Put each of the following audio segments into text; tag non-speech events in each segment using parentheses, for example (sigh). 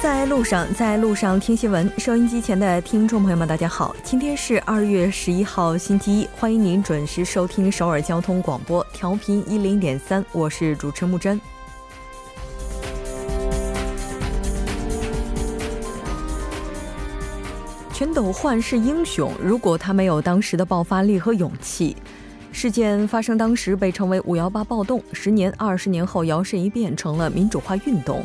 在路上，在路上听新闻。收音机前的听众朋友们，大家好，今天是二月十一号，星期一，欢迎您准时收听首尔交通广播，调频一零点三，我是主持木真。全斗焕是英雄，如果他没有当时的爆发力和勇气，事件发生当时被称为“五幺八暴动”，十年、二十年后摇身一变成了民主化运动。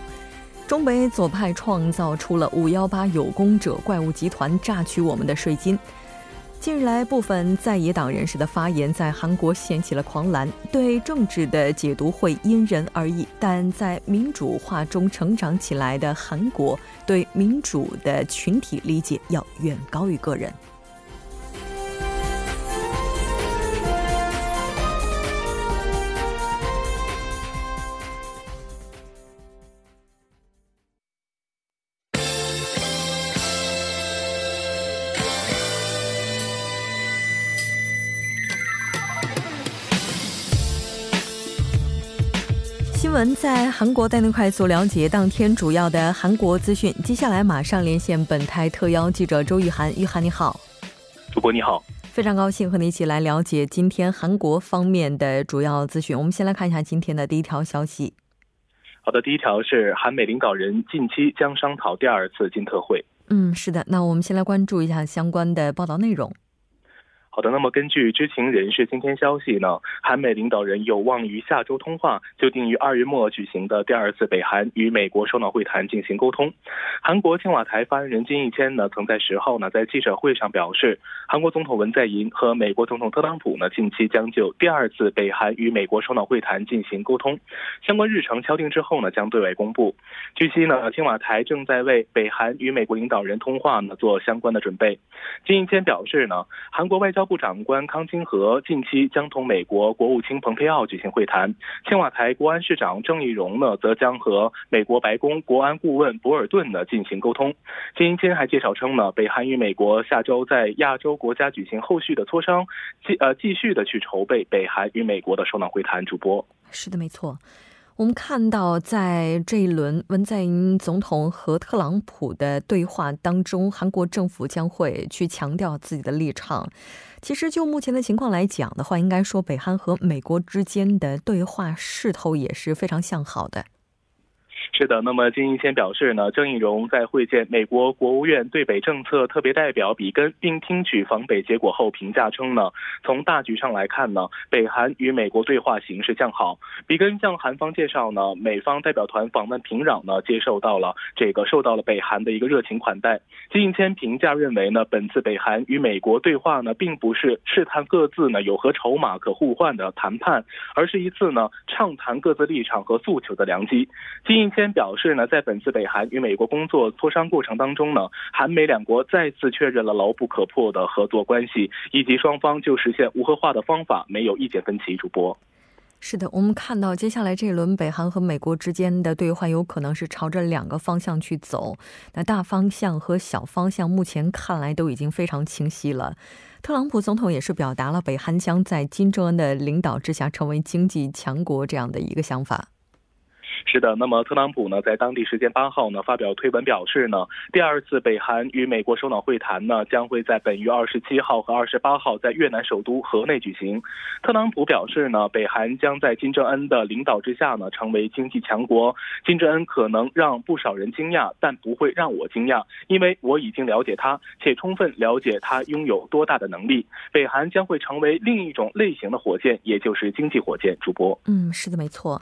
中北左派创造出了“五幺八有功者”怪物集团，榨取我们的税金。近日来，部分在野党人士的发言在韩国掀起了狂澜。对政治的解读会因人而异，但在民主化中成长起来的韩国，对民主的群体理解要远高于个人。在韩国带您快速了解当天主要的韩国资讯。接下来马上连线本台特邀记者周玉涵。玉涵你好，主播你好，非常高兴和你一起来了解今天韩国方面的主要资讯。我们先来看一下今天的第一条消息。好的，第一条是韩美领导人近期将商讨第二次金特会。嗯，是的，那我们先来关注一下相关的报道内容。好的，那么根据知情人士今天消息呢，韩美领导人有望于下周通话，就定于二月末举行的第二次北韩与美国首脑会谈进行沟通。韩国青瓦台发言人金义谦呢，曾在十号呢在记者会上表示，韩国总统文在寅和美国总统特朗普呢近期将就第二次北韩与美国首脑会谈进行沟通，相关日程敲定之后呢将对外公布。据悉呢，青瓦台正在为北韩与美国领导人通话呢做相关的准备。金义谦表示呢，韩国外交。部长官康金和近期将同美国国务卿蓬佩奥举行会谈，青瓦台国安市长郑义荣呢，则将和美国白宫国安顾问博尔顿呢进行沟通。金英谦还介绍称呢，北韩与美国下周在亚洲国家举行后续的磋商，继呃继续的去筹备北韩与美国的首脑会谈。主播是的，没错。我们看到，在这一轮文在寅总统和特朗普的对话当中，韩国政府将会去强调自己的立场。其实，就目前的情况来讲的话，应该说，北韩和美国之间的对话势头也是非常向好的。是的，那么金一谦表示呢，郑义溶在会见美国国务院对北政策特别代表比根，并听取访北结果后评价称呢，从大局上来看呢，北韩与美国对话形势向好。比根向韩方介绍呢，美方代表团访问平壤呢，接受到了这个受到了北韩的一个热情款待。金一谦评价认为呢，本次北韩与美国对话呢，并不是试探各自呢有何筹码可互换的谈判，而是一次呢畅谈各自立场和诉求的良机。金一谦。表示呢，在本次北韩与美国工作磋商过程当中呢，韩美两国再次确认了牢不可破的合作关系，以及双方就实现无核化的方法没有意见分歧。主播，是的，我们看到接下来这一轮北韩和美国之间的对话有可能是朝着两个方向去走。那大方向和小方向目前看来都已经非常清晰了。特朗普总统也是表达了北韩将在金正恩的领导之下成为经济强国这样的一个想法。是的，那么特朗普呢，在当地时间八号呢，发表推文表示呢，第二次北韩与美国首脑会谈呢，将会在本月二十七号和二十八号在越南首都河内举行。特朗普表示呢，北韩将在金正恩的领导之下呢，成为经济强国。金正恩可能让不少人惊讶，但不会让我惊讶，因为我已经了解他，且充分了解他拥有多大的能力。北韩将会成为另一种类型的火箭，也就是经济火箭。主播，嗯，是的，没错。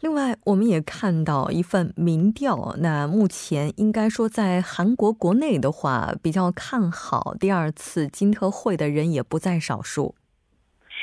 另外，我们也看到一份民调，那目前应该说在韩国国内的话，比较看好第二次金特会的人也不在少数。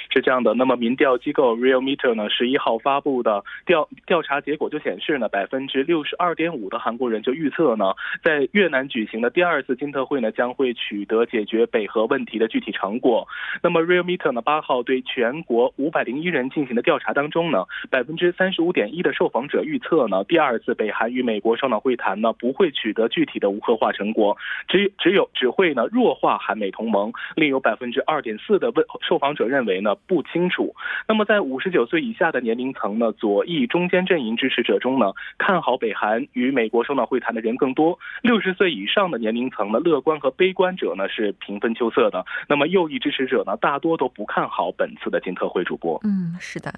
是这样的，那么民调机构 Realmeter 呢，十一号发布的调调查结果就显示呢，百分之六十二点五的韩国人就预测呢，在越南举行的第二次金特会呢，将会取得解决北核问题的具体成果。那么 Realmeter 呢，八号对全国五百零一人进行的调查当中呢，百分之三十五点一的受访者预测呢，第二次北韩与美国首脑会谈呢，不会取得具体的无核化成果，只只有只会呢弱化韩美同盟。另有百分之二点四的问受访者认为呢。不清楚。那么在五十九岁以下的年龄层呢，左翼中间阵营支持者中呢，看好北韩与美国首脑会谈的人更多。六十岁以上的年龄层呢，乐观和悲观者呢是平分秋色的。那么右翼支持者呢，大多都不看好本次的金特会。主播，嗯，是的。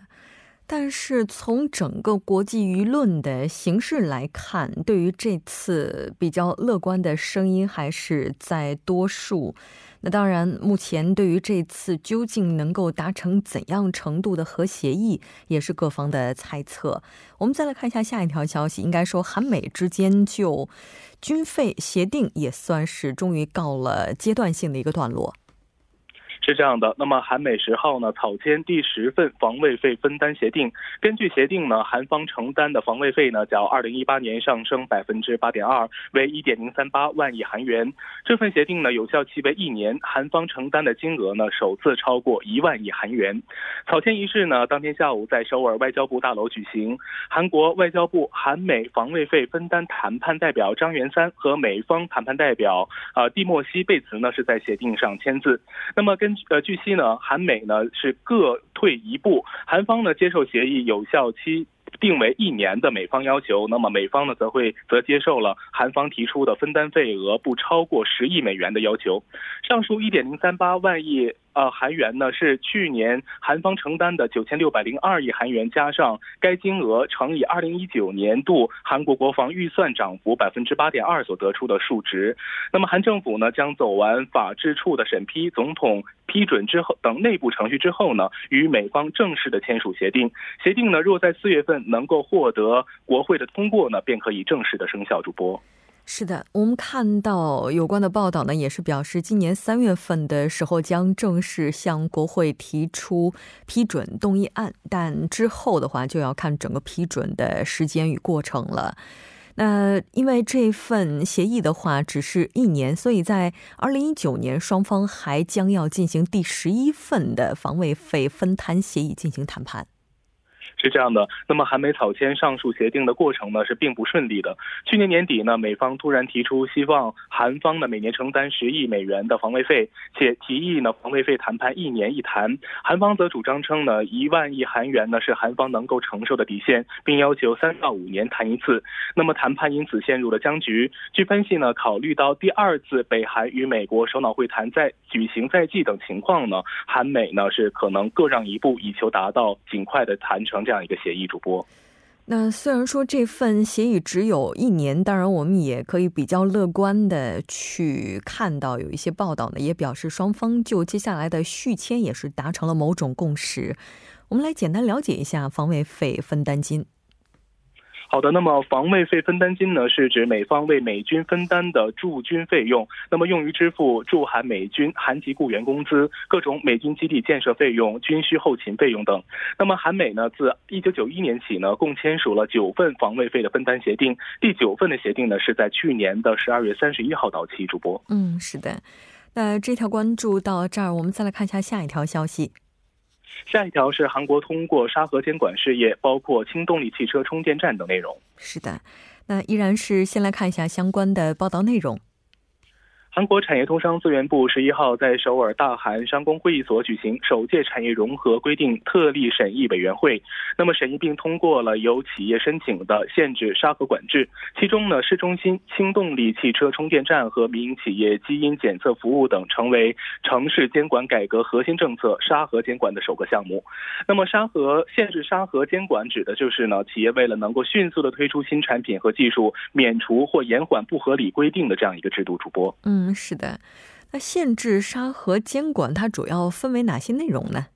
但是从整个国际舆论的形势来看，对于这次比较乐观的声音还是在多数。那当然，目前对于这次究竟能够达成怎样程度的核协议，也是各方的猜测。我们再来看一下下一条消息，应该说韩美之间就军费协定也算是终于告了阶段性的一个段落。是这样的，那么韩美十号呢草签第十份防卫费分担协定。根据协定呢，韩方承担的防卫费呢，较二零一八年上升百分之八点二，为一点零三八万亿韩元。这份协定呢，有效期为一年，韩方承担的金额呢，首次超过一万亿韩元。草签仪式呢，当天下午在首尔外交部大楼举行。韩国外交部韩美防卫费分担谈判代表张元三和美方谈判代表啊蒂莫西贝茨呢，是在协定上签字。那么呃，据悉呢，韩美呢是各退一步，韩方呢接受协议有效期定为一年的美方要求，那么美方呢则会则接受了韩方提出的分担费额不超过十亿美元的要求，上述一点零三八万亿。呃，韩元呢是去年韩方承担的九千六百零二亿韩元，加上该金额乘以二零一九年度韩国国防预算涨幅百分之八点二所得出的数值。那么韩政府呢将走完法制处的审批、总统批准之后等内部程序之后呢，与美方正式的签署协定。协定呢若在四月份能够获得国会的通过呢，便可以正式的生效。主播。是的，我们看到有关的报道呢，也是表示今年三月份的时候将正式向国会提出批准动议案，但之后的话就要看整个批准的时间与过程了。那因为这份协议的话只是一年，所以在二零一九年双方还将要进行第十一份的防卫费分摊协议进行谈判。是这样的，那么韩美草签上述协定的过程呢是并不顺利的。去年年底呢，美方突然提出希望韩方呢每年承担十亿美元的防卫费，且提议呢防卫费谈判一年一谈。韩方则主张称呢一万亿韩元呢是韩方能够承受的底线，并要求三到五年谈一次。那么谈判因此陷入了僵局。据分析呢，考虑到第二次北韩与美国首脑会谈在举行在即等情况呢，韩美呢是可能各让一步，以求达到尽快的谈成这样。一个协议，主播。那虽然说这份协议只有一年，当然我们也可以比较乐观的去看到，有一些报道呢也表示双方就接下来的续签也是达成了某种共识。我们来简单了解一下防卫费分担金。好的，那么防卫费分担金呢，是指美方为美军分担的驻军费用，那么用于支付驻韩美军韩籍雇员工资、各种美军基地建设费用、军需后勤费用等。那么韩美呢，自一九九一年起呢，共签署了九份防卫费的分担协定，第九份的协定呢，是在去年的十二月三十一号到期。主播，嗯，是的，那这条关注到这儿，我们再来看一下下一条消息。下一条是韩国通过沙河监管事业，包括氢动力汽车充电站等内容。是的，那依然是先来看一下相关的报道内容。韩国产业通商资源部十一号在首尔大韩商工会议所举行首届产业融合规定特例审议委员会。那么审议并通过了由企业申请的限制沙盒管制，其中呢市中心轻动力汽车充电站和民营企业基因检测服务等成为城市监管改革核心政策沙盒监管的首个项目。那么沙盒限制沙盒监管指的就是呢企业为了能够迅速的推出新产品和技术，免除或延缓不合理规定的这样一个制度。主播，嗯。嗯，是的。那限制沙盒监管它主要分为哪些内容呢？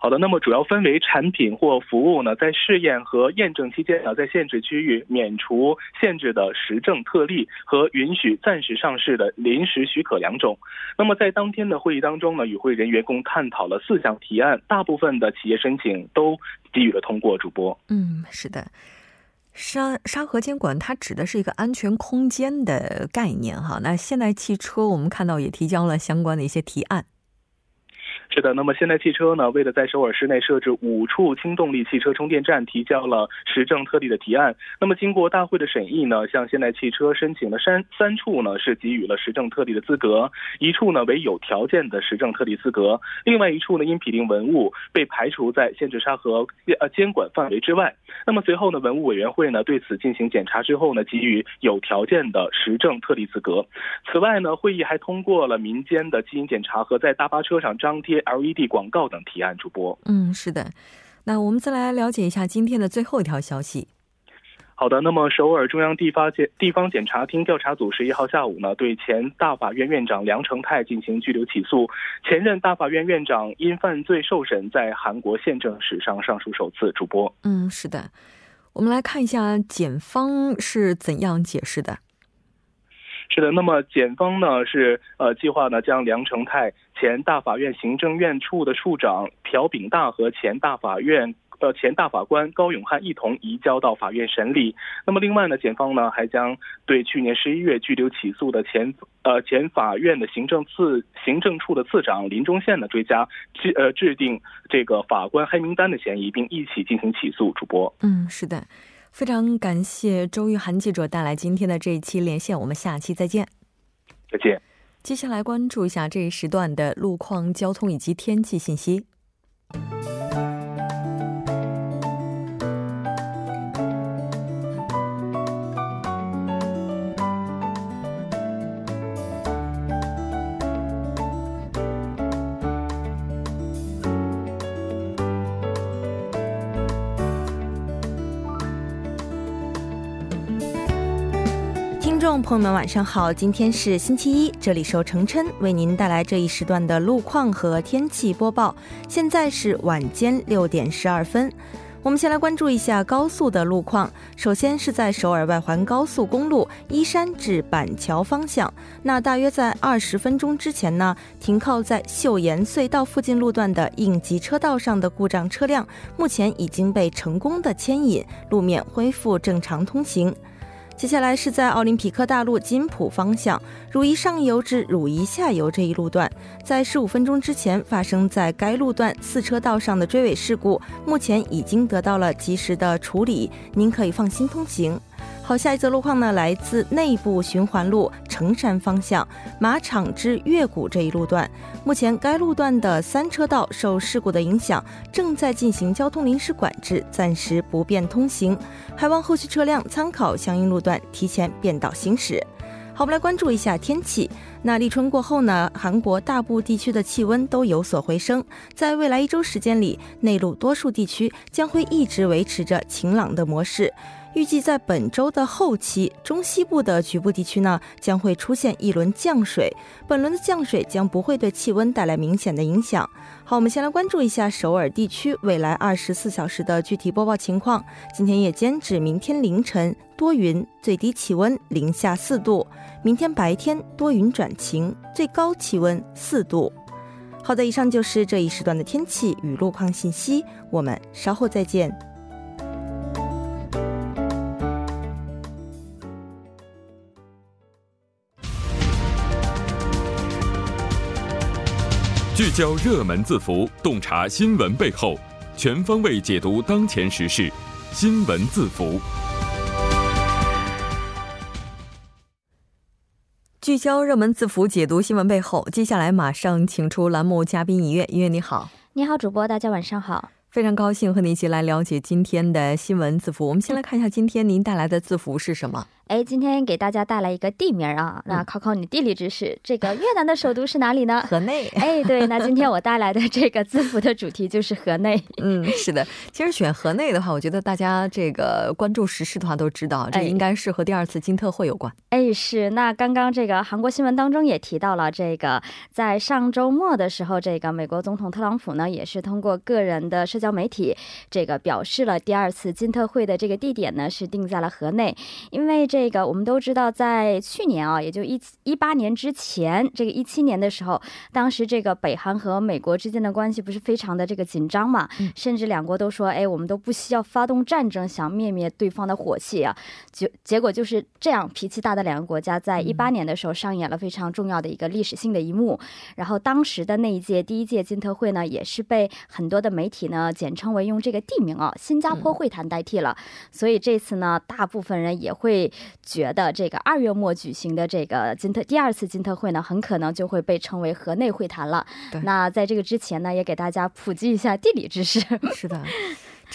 好的，那么主要分为产品或服务呢，在试验和验证期间呢，在限制区域免除限制的实证特例和允许暂时上市的临时许可两种。那么在当天的会议当中呢，与会人员共探讨了四项提案，大部分的企业申请都给予了通过。主播，嗯，是的。沙沙河监管，它指的是一个安全空间的概念哈。那现代汽车，我们看到也提交了相关的一些提案。是的，那么现代汽车呢，为了在首尔市内设置五处轻动力汽车充电站，提交了实证特例的提案。那么经过大会的审议呢，向现代汽车申请的三三处呢是给予了实证特例的资格，一处呢为有条件的实证特例资格，另外一处呢因毗邻文物被排除在限制沙盒呃监管范围之外。那么随后呢，文物委员会呢对此进行检查之后呢，给予有条件的实证特例资格。此外呢，会议还通过了民间的基因检查和在大巴车上张贴。LED 广告等提案，主播。嗯，是的。那我们再来了解一下今天的最后一条消息。好的，那么首尔中央地方检地方检察厅调查组十一号下午呢，对前大法院院长梁成泰进行拘留起诉。前任大法院院长因犯罪受审，在韩国宪政史上尚属首次。主播。嗯，是的。我们来看一下检方是怎样解释的。是的，那么检方呢是呃计划呢将梁成泰前大法院行政院处的处长朴炳大和前大法院呃前大法官高永汉一同移交到法院审理。那么另外呢，检方呢还将对去年十一月拘留起诉的前呃前法院的行政次行政处的次长林忠宪呢追加制呃制定这个法官黑名单的嫌疑，并一起进行起诉。主播，嗯，是的。非常感谢周玉涵记者带来今天的这一期连线，我们下期再见。再见。接下来关注一下这一时段的路况、交通以及天气信息。朋友们，晚上好！今天是星期一，这里是由程琛为您带来这一时段的路况和天气播报。现在是晚间六点十二分，我们先来关注一下高速的路况。首先是在首尔外环高速公路依山至板桥方向，那大约在二十分钟之前呢，停靠在秀岩隧道附近路段的应急车道上的故障车辆，目前已经被成功的牵引，路面恢复正常通行。接下来是在奥林匹克大陆金浦方向汝矣上游至汝矣下游这一路段，在十五分钟之前发生在该路段四车道上的追尾事故，目前已经得到了及时的处理，您可以放心通行。好，下一则路况呢，来自内部循环路城山方向马场至月谷这一路段。目前该路段的三车道受事故的影响，正在进行交通临时管制，暂时不便通行，还望后续车辆参考相应路段提前变道行驶。好，我们来关注一下天气。那立春过后呢，韩国大部地区的气温都有所回升，在未来一周时间里，内陆多数地区将会一直维持着晴朗的模式。预计在本周的后期，中西部的局部地区呢将会出现一轮降水。本轮的降水将不会对气温带来明显的影响。好，我们先来关注一下首尔地区未来二十四小时的具体播报情况。今天夜间至明天凌晨多云，最低气温零下四度；明天白天多云转晴，最高气温四度。好的，以上就是这一时段的天气与路况信息。我们稍后再见。聚焦热门字符，洞察新闻背后，全方位解读当前时事。新闻字符，聚焦热门字符，解读新闻背后。接下来马上请出栏目嘉宾一月，一月你好，你好，主播，大家晚上好。非常高兴和你一起来了解今天的新闻字符。我们先来看一下今天您带来的字符是什么？哎，今天给大家带来一个地名啊，那考考你地理知识。这个越南的首都是哪里呢？(laughs) 河内。哎，对，那今天我带来的这个字符的主题就是河内。(laughs) 嗯，是的。其实选河内的话，我觉得大家这个关注时事的话都知道，这应该是和第二次金特会有关。哎，是。那刚刚这个韩国新闻当中也提到了，这个在上周末的时候，这个美国总统特朗普呢，也是通过个人的社交媒体，这个表示了第二次金特会的这个地点呢是定在了河内，因为。这个我们都知道，在去年啊，也就一一八年之前，这个一七年的时候，当时这个北韩和美国之间的关系不是非常的这个紧张嘛，甚至两国都说，哎，我们都不需要发动战争，想灭灭对方的火气啊。就结果就是这样，脾气大的两个国家在一八年的时候上演了非常重要的一个历史性的一幕。然后当时的那一届第一届金特会呢，也是被很多的媒体呢简称为用这个地名啊，新加坡会谈代替了。所以这次呢，大部分人也会觉得这个二月末举行的这个金特第二次金特会呢，很可能就会被称为河内会谈了。那在这个之前呢，也给大家普及一下地理知识。是的。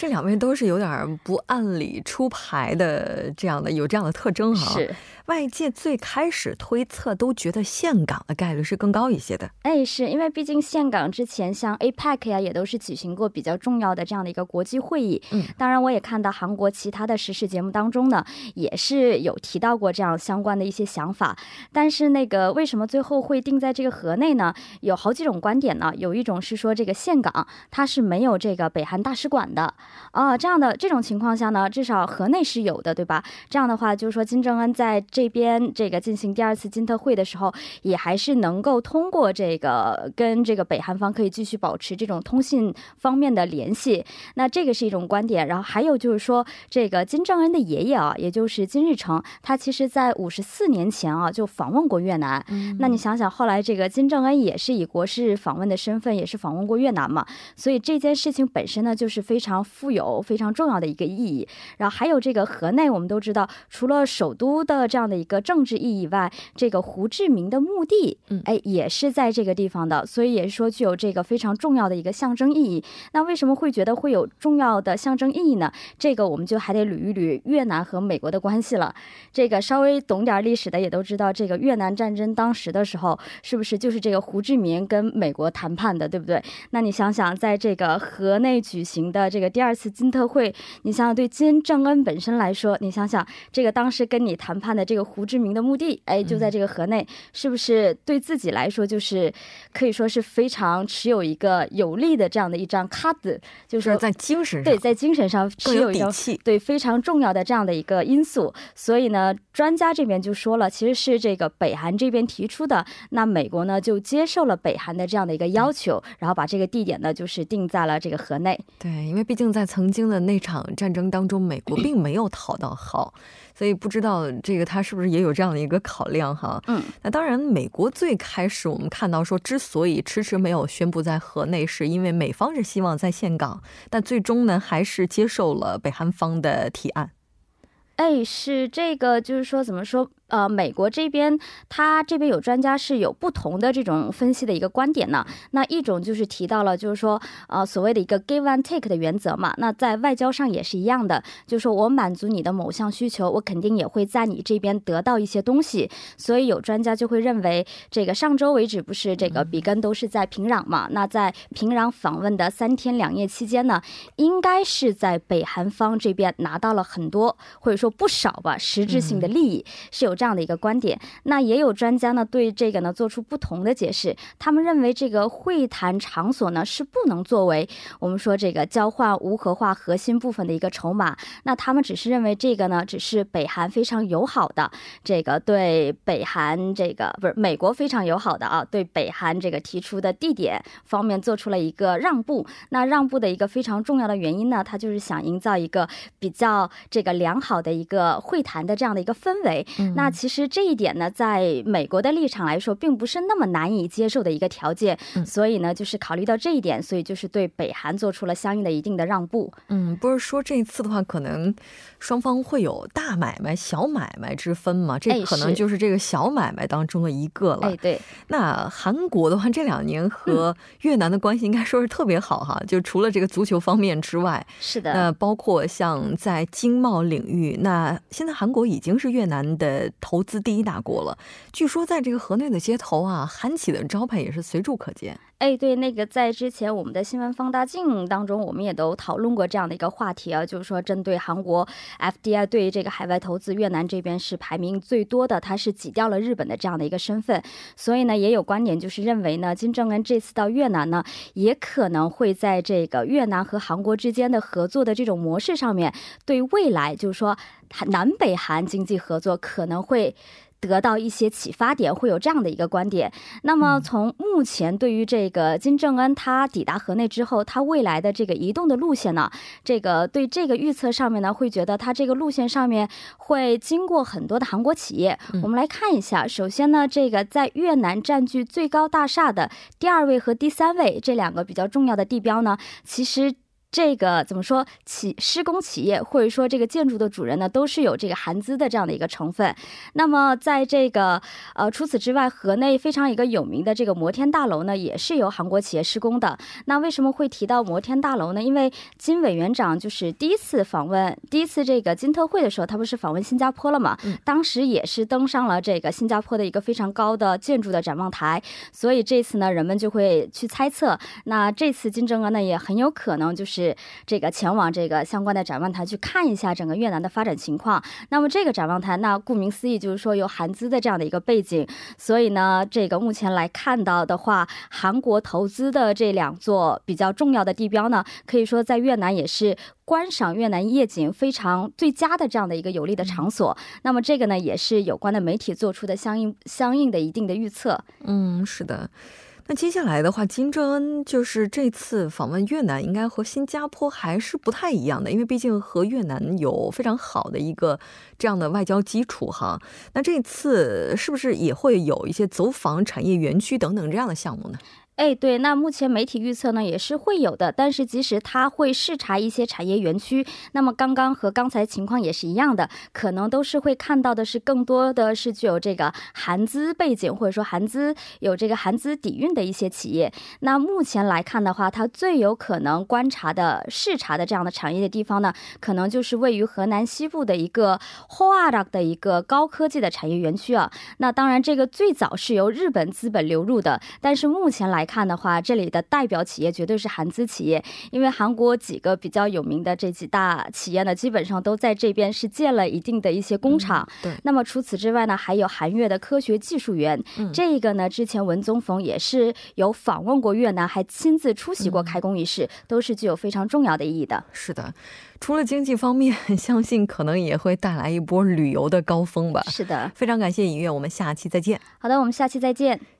这两位都是有点不按理出牌的，这样的有这样的特征哈。是。外界最开始推测都觉得岘港的概率是更高一些的。哎，是因为毕竟岘港之前像 APEC 呀，也都是举行过比较重要的这样的一个国际会议。嗯。当然，我也看到韩国其他的时事节目当中呢，也是有提到过这样相关的一些想法。但是那个为什么最后会定在这个河内呢？有好几种观点呢。有一种是说这个岘港它是没有这个北韩大使馆的。啊，这样的这种情况下呢，至少河内是有的，对吧？这样的话，就是说金正恩在这边这个进行第二次金特会的时候，也还是能够通过这个跟这个北韩方可以继续保持这种通信方面的联系。那这个是一种观点。然后还有就是说，这个金正恩的爷爷啊，也就是金日成，他其实在五十四年前啊就访问过越南。那你想想，后来这个金正恩也是以国事访问的身份，也是访问过越南嘛？所以这件事情本身呢，就是非常富有。非常重要的一个意义，然后还有这个河内，我们都知道，除了首都的这样的一个政治意义以外，这个胡志明的墓地，嗯，哎，也是在这个地方的，所以也是说具有这个非常重要的一个象征意义。那为什么会觉得会有重要的象征意义呢？这个我们就还得捋一捋越南和美国的关系了。这个稍微懂点历史的也都知道，这个越南战争当时的时候，是不是就是这个胡志明跟美国谈判的，对不对？那你想想，在这个河内举行的这个第二次。金特会，你想想，对金正恩本身来说，你想想，这个当时跟你谈判的这个胡志明的墓地，哎，就在这个河内，是不是对自己来说，就是可以说是非常持有一个有利的这样的一张卡子，就是在精神上，对，在精神上持有底气，对，非常重要的这样的一个因素。所以呢，专家这边就说了，其实是这个北韩这边提出的，那美国呢就接受了北韩的这样的一个要求，然后把这个地点呢就是定在了这个河内。对，因为毕竟在曾。曾经的那场战争当中，美国并没有讨到好，(clears throat) 所以不知道这个他是不是也有这样的一个考量哈。嗯，那当然，美国最开始我们看到说，之所以迟迟没有宣布在河内，是因为美方是希望在岘港，但最终呢，还是接受了北韩方的提案。哎，是这个，就是说怎么说？呃，美国这边，他这边有专家是有不同的这种分析的一个观点呢。那一种就是提到了，就是说，呃，所谓的一个 give and take 的原则嘛。那在外交上也是一样的，就是说我满足你的某项需求，我肯定也会在你这边得到一些东西。所以有专家就会认为，这个上周为止不是这个比根都是在平壤嘛？那在平壤访问的三天两夜期间呢，应该是在北韩方这边拿到了很多或者说不少吧实质性的利益，是有。这样的一个观点，那也有专家呢对这个呢做出不同的解释。他们认为这个会谈场所呢是不能作为我们说这个交换无核化核心部分的一个筹码。那他们只是认为这个呢只是北韩非常友好的这个对北韩这个不是美国非常友好的啊对北韩这个提出的地点方面做出了一个让步。那让步的一个非常重要的原因呢，他就是想营造一个比较这个良好的一个会谈的这样的一个氛围。那其实这一点呢，在美国的立场来说，并不是那么难以接受的一个条件。所以呢，就是考虑到这一点，所以就是对北韩做出了相应的一定的让步。嗯，不是说这一次的话，可能双方会有大买卖、小买卖之分嘛？这可能就是这个小买卖当中的一个了。哎，对。那韩国的话，这两年和越南的关系应该说是特别好哈。就除了这个足球方面之外，(laughs) 是的。那包括像在经贸领域，那现在韩国已经是越南的。投资第一大国了，据说在这个河内的街头啊，韩企的招牌也是随处可见。哎，对，那个在之前我们的新闻放大镜当中，我们也都讨论过这样的一个话题啊，就是说针对韩国 FDI 对于这个海外投资，越南这边是排名最多的，它是挤掉了日本的这样的一个身份，所以呢，也有观点就是认为呢，金正恩这次到越南呢，也可能会在这个越南和韩国之间的合作的这种模式上面，对未来就是说南北韩经济合作可能会。得到一些启发点，会有这样的一个观点。那么从目前对于这个金正恩他抵达河内之后，他未来的这个移动的路线呢，这个对这个预测上面呢，会觉得他这个路线上面会经过很多的韩国企业。我们来看一下，首先呢，这个在越南占据最高大厦的第二位和第三位这两个比较重要的地标呢，其实。这个怎么说？企施工企业或者说这个建筑的主人呢，都是有这个韩资的这样的一个成分。那么，在这个呃，除此之外，河内非常一个有名的这个摩天大楼呢，也是由韩国企业施工的。那为什么会提到摩天大楼呢？因为金委员长就是第一次访问，第一次这个金特会的时候，他不是访问新加坡了嘛？当时也是登上了这个新加坡的一个非常高的建筑的展望台。所以这次呢，人们就会去猜测，那这次金正恩呢，也很有可能就是。是这个前往这个相关的展望台去看一下整个越南的发展情况。那么这个展望台，那顾名思义就是说有韩资的这样的一个背景。所以呢，这个目前来看到的话，韩国投资的这两座比较重要的地标呢，可以说在越南也是观赏越南夜景非常最佳的这样的一个有利的场所。那么这个呢，也是有关的媒体做出的相应相应的一定的预测。嗯，是的。那接下来的话，金正恩就是这次访问越南，应该和新加坡还是不太一样的，因为毕竟和越南有非常好的一个这样的外交基础哈。那这次是不是也会有一些走访产业园区等等这样的项目呢？哎，对，那目前媒体预测呢也是会有的，但是即使他会视察一些产业园区，那么刚刚和刚才情况也是一样的，可能都是会看到的是更多的是具有这个韩资背景或者说韩资有这个韩资底蕴的一些企业。那目前来看的话，它最有可能观察的视察的这样的产业的地方呢，可能就是位于河南西部的一个 Huara 的一个高科技的产业园区啊。那当然，这个最早是由日本资本流入的，但是目前来。看的话，这里的代表企业绝对是韩资企业，因为韩国几个比较有名的这几大企业呢，基本上都在这边是建了一定的一些工厂。对。那么除此之外呢，还有韩越的科学技术园。嗯。这个呢，之前文宗逢也是有访问过越南，还亲自出席过开工仪式，都是具有非常重要的意义的。是的。除了经济方面，相信可能也会带来一波旅游的高峰吧。是的，非常感谢尹月，我们下期再见。好的，我们下期再见。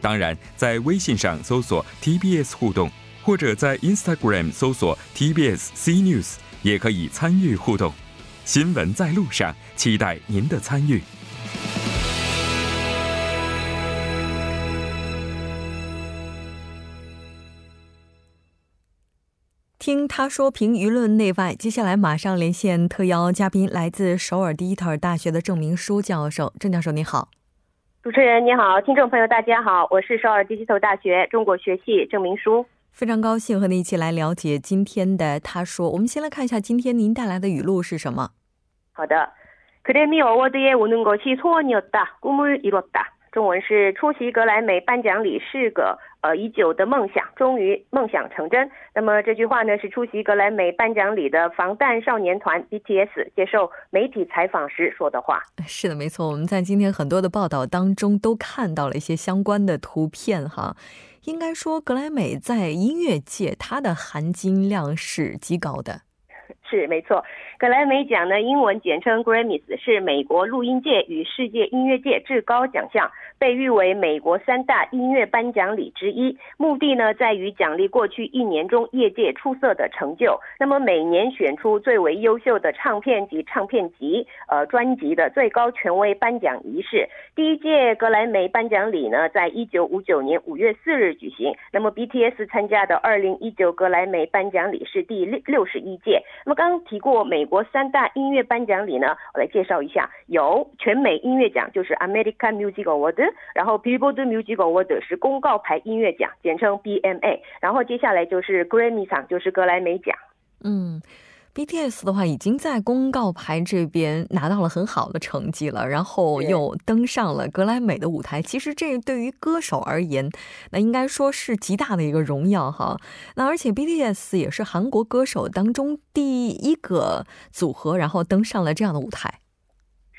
当然，在微信上搜索 TBS 互动，或者在 Instagram 搜索 TBS C News 也可以参与互动。新闻在路上，期待您的参与。听他说评舆论内外，接下来马上连线特邀嘉宾，来自首尔第一特尔大学的郑明书教授。郑教授你好，主持人你好，听众朋友大家好，我是首尔第一特尔大学中国学系郑明书，非常高兴和您一起来了解今天的他说。我们先来看一下今天您带来的语录是什么？好的，그래미어워드에오는것이소원이었다꿈을이뤘 다。 中文是出席格莱美颁奖礼是个呃已久的梦想，终于梦想成真。那么这句话呢是出席格莱美颁奖礼的防弹少年团 BTS 接受媒体采访时说的话。是的，没错，我们在今天很多的报道当中都看到了一些相关的图片哈。应该说格莱美在音乐界它的含金量是极高的。是没错，格莱美奖呢，英文简称 Grammys，是美国录音界与世界音乐界至高奖项，被誉为美国三大音乐颁奖礼之一。目的呢，在于奖励过去一年中业界出色的成就。那么每年选出最为优秀的唱片及唱片集、呃专辑的最高权威颁奖仪式。第一届格莱美颁奖礼呢，在一九五九年五月四日举行。那么 BTS 参加的二零一九格莱美颁奖礼是第六六十一届。那么刚刚提过美国三大音乐颁奖礼呢，我来介绍一下，有全美音乐奖，就是 American Music Award，然后 Billboard Music Award 是公告牌音乐奖，简称 BMA，然后接下来就是 Grammy 奖，就是格莱美奖。嗯。BTS 的话已经在公告牌这边拿到了很好的成绩了，然后又登上了格莱美的舞台。其实这对于歌手而言，那应该说是极大的一个荣耀哈。那而且 BTS 也是韩国歌手当中第一个组合，然后登上了这样的舞台。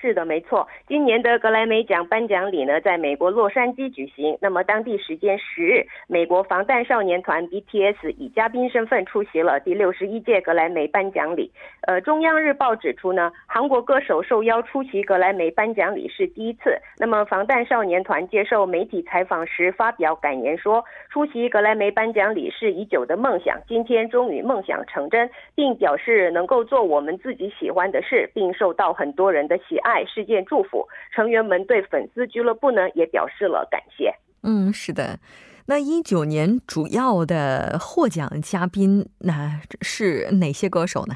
是的，没错。今年的格莱美奖颁奖礼呢，在美国洛杉矶举行。那么当地时间十日，美国防弹少年团 BTS 以嘉宾身份出席了第六十一届格莱美颁奖礼。呃，中央日报指出呢，韩国歌手受邀出席格莱美颁奖礼是第一次。那么防弹少年团接受媒体采访时发表感言说，出席格莱美颁奖礼是已久的梦想，今天终于梦想成真，并表示能够做我们自己喜欢的事，并受到很多人的喜爱。爱事件祝福成员们对粉丝俱乐部呢也表示了感谢。嗯，是的。那一九年主要的获奖嘉宾那是哪些歌手呢？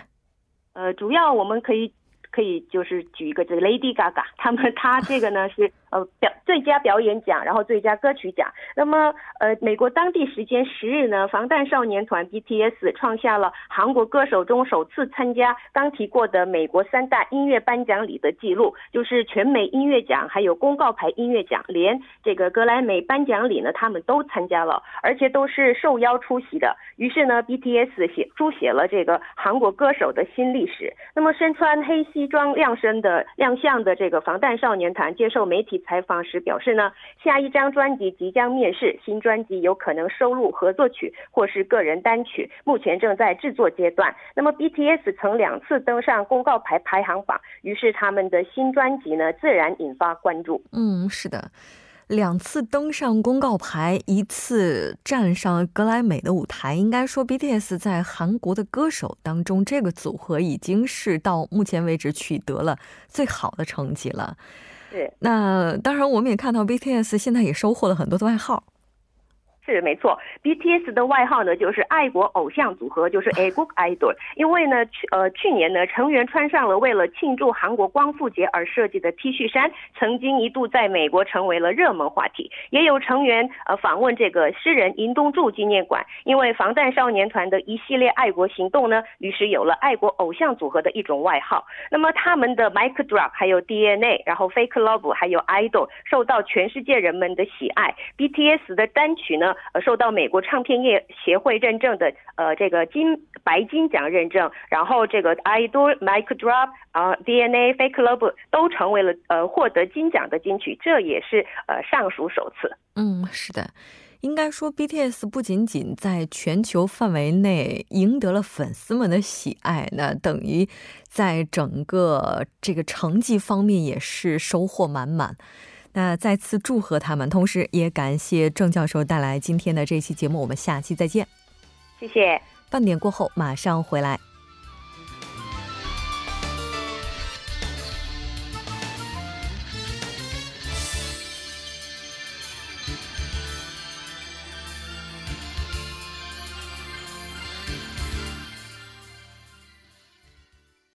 呃，主要我们可以可以就是举一个这个 Lady Gaga，他们他这个呢是。呃，表最佳表演奖，然后最佳歌曲奖。那么，呃，美国当地时间十日呢，防弹少年团 BTS 创下了韩国歌手中首次参加刚提过的美国三大音乐颁奖礼的记录，就是全美音乐奖，还有公告牌音乐奖，连这个格莱美颁奖礼呢，他们都参加了，而且都是受邀出席的。于是呢，BTS 写书写了这个韩国歌手的新历史。那么，身穿黑西装亮身的亮相的这个防弹少年团接受媒体。采访时表示呢，下一张专辑即将面世，新专辑有可能收录合作曲或是个人单曲，目前正在制作阶段。那么 BTS 曾两次登上公告牌排行榜，于是他们的新专辑呢自然引发关注。嗯，是的，两次登上公告牌，一次站上格莱美的舞台，应该说 BTS 在韩国的歌手当中，这个组合已经是到目前为止取得了最好的成绩了。那当然，我们也看到 BTS 现在也收获了很多的外号。是没错，BTS 的外号呢就是爱国偶像组合，就是 (laughs) A 国 idol。因为呢，去呃去年呢，成员穿上了为了庆祝韩国光复节而设计的 T 恤衫，曾经一度在美国成为了热门话题。也有成员呃访问这个诗人银东柱纪念馆，因为防弹少年团的一系列爱国行动呢，于是有了爱国偶像组合的一种外号。那么他们的 Mic Drop 还有 DNA，然后 Fake Love 还有 Idol 受到全世界人们的喜爱。BTS 的单曲呢？呃，受到美国唱片业协会认证的，呃，这个金白金奖认证，然后这个 Idol、Mic Drop 啊、DNA、Fake Love 都成为了呃获得金奖的金曲，这也是呃尚属首次。嗯，是的，应该说 BTS 不仅仅在全球范围内赢得了粉丝们的喜爱，那等于在整个这个成绩方面也是收获满满。那再次祝贺他们，同时也感谢郑教授带来今天的这期节目。我们下期再见，谢谢。半点过后马上回来。